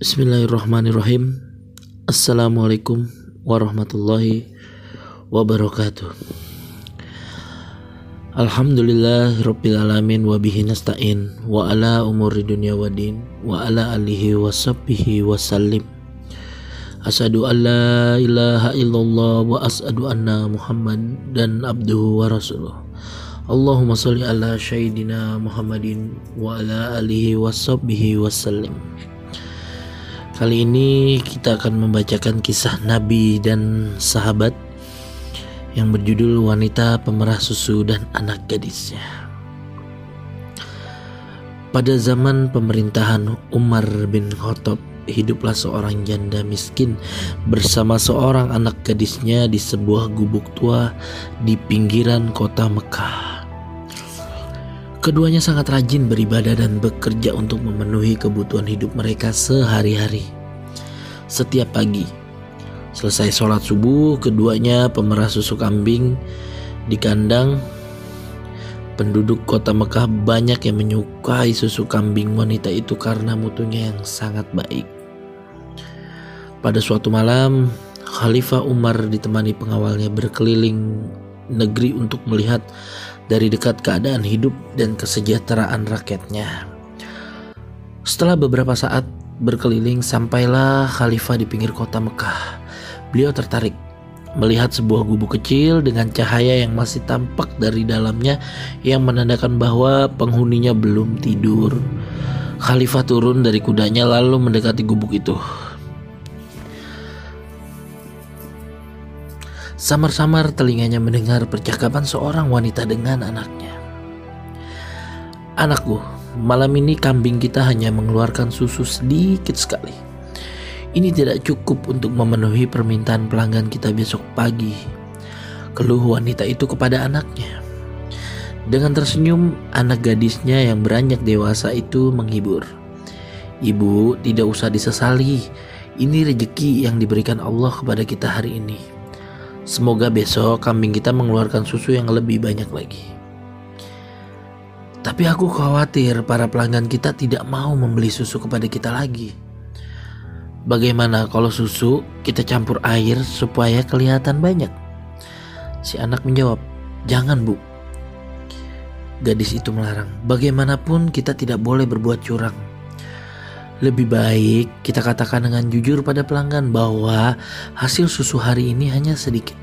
Bismillahirrahmanirrahim. Assalamualaikum warahmatullahi wabarakatuh. Alhamdulillah Rabbil Alamin wa bihi nasta'in wa ala umuri dunya wa din wa ala alihi wa sahbihi wa sallim. Asadu an la ilaha illallah wa asadu anna Muhammad dan abduhu wa rasuluh. Allahumma salli ala Sayyidina Muhammadin wa ala alihi wa sahbihi wa sallim Kali ini kita akan membacakan kisah Nabi dan sahabat yang berjudul Wanita Pemerah Susu dan Anak Gadisnya. Pada zaman pemerintahan Umar bin Khattab, hiduplah seorang janda miskin bersama seorang anak gadisnya di sebuah gubuk tua di pinggiran kota Mekah. Keduanya sangat rajin beribadah dan bekerja untuk memenuhi kebutuhan hidup mereka sehari-hari. Setiap pagi, selesai sholat subuh, keduanya pemerah susu kambing di kandang. Penduduk kota Mekah banyak yang menyukai susu kambing wanita itu karena mutunya yang sangat baik. Pada suatu malam, Khalifah Umar ditemani pengawalnya berkeliling negeri untuk melihat dari dekat keadaan hidup dan kesejahteraan rakyatnya. Setelah beberapa saat berkeliling, sampailah khalifah di pinggir kota Mekah. Beliau tertarik melihat sebuah gubuk kecil dengan cahaya yang masih tampak dari dalamnya yang menandakan bahwa penghuninya belum tidur. Khalifah turun dari kudanya lalu mendekati gubuk itu. Samar-samar telinganya mendengar percakapan seorang wanita dengan anaknya. Anakku, malam ini kambing kita hanya mengeluarkan susu sedikit sekali. Ini tidak cukup untuk memenuhi permintaan pelanggan kita besok pagi. Keluh wanita itu kepada anaknya. Dengan tersenyum, anak gadisnya yang beranjak dewasa itu menghibur. Ibu, tidak usah disesali. Ini rejeki yang diberikan Allah kepada kita hari ini. Semoga besok kambing kita mengeluarkan susu yang lebih banyak lagi. Tapi aku khawatir para pelanggan kita tidak mau membeli susu kepada kita lagi. Bagaimana kalau susu kita campur air supaya kelihatan banyak? Si anak menjawab, "Jangan, Bu." Gadis itu melarang, "Bagaimanapun kita tidak boleh berbuat curang." Lebih baik kita katakan dengan jujur pada pelanggan bahwa hasil susu hari ini hanya sedikit.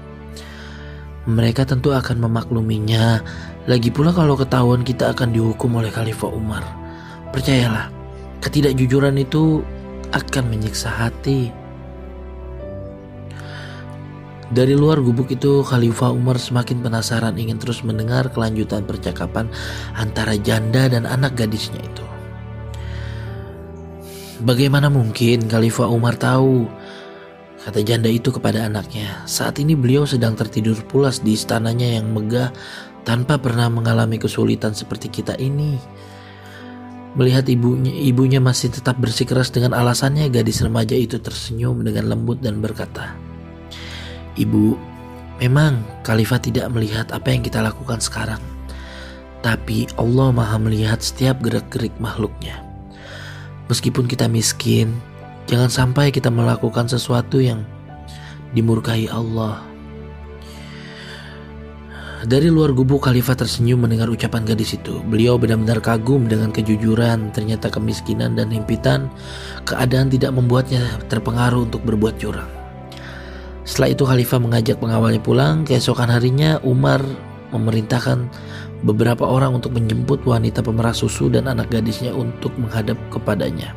Mereka tentu akan memakluminya. Lagi pula kalau ketahuan kita akan dihukum oleh Khalifah Umar. Percayalah, ketidakjujuran itu akan menyiksa hati. Dari luar gubuk itu, Khalifah Umar semakin penasaran ingin terus mendengar kelanjutan percakapan antara janda dan anak gadisnya itu. Bagaimana mungkin Khalifah Umar tahu? Kata janda itu kepada anaknya. Saat ini beliau sedang tertidur pulas di istananya yang megah tanpa pernah mengalami kesulitan seperti kita ini. Melihat ibunya, ibunya masih tetap bersikeras dengan alasannya, gadis remaja itu tersenyum dengan lembut dan berkata, Ibu, memang Khalifah tidak melihat apa yang kita lakukan sekarang. Tapi Allah maha melihat setiap gerak-gerik makhluknya. Meskipun kita miskin, jangan sampai kita melakukan sesuatu yang dimurkai Allah. Dari luar gubuk Khalifah tersenyum mendengar ucapan gadis itu. Beliau benar-benar kagum dengan kejujuran. Ternyata kemiskinan dan himpitan keadaan tidak membuatnya terpengaruh untuk berbuat curang. Setelah itu Khalifah mengajak pengawalnya pulang. Keesokan harinya Umar memerintahkan beberapa orang untuk menjemput wanita pemerah susu dan anak gadisnya untuk menghadap kepadanya.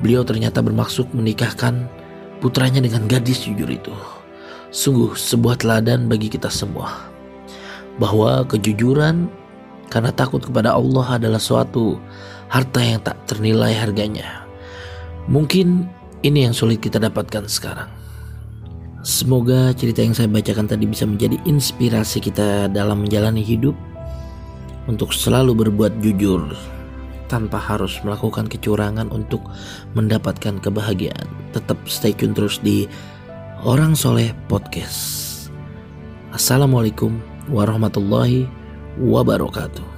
Beliau ternyata bermaksud menikahkan putranya dengan gadis jujur itu. Sungguh sebuah teladan bagi kita semua. Bahwa kejujuran karena takut kepada Allah adalah suatu harta yang tak ternilai harganya. Mungkin ini yang sulit kita dapatkan sekarang. Semoga cerita yang saya bacakan tadi bisa menjadi inspirasi kita dalam menjalani hidup untuk selalu berbuat jujur tanpa harus melakukan kecurangan untuk mendapatkan kebahagiaan. Tetap stay tune terus di Orang Soleh Podcast. Assalamualaikum warahmatullahi wabarakatuh.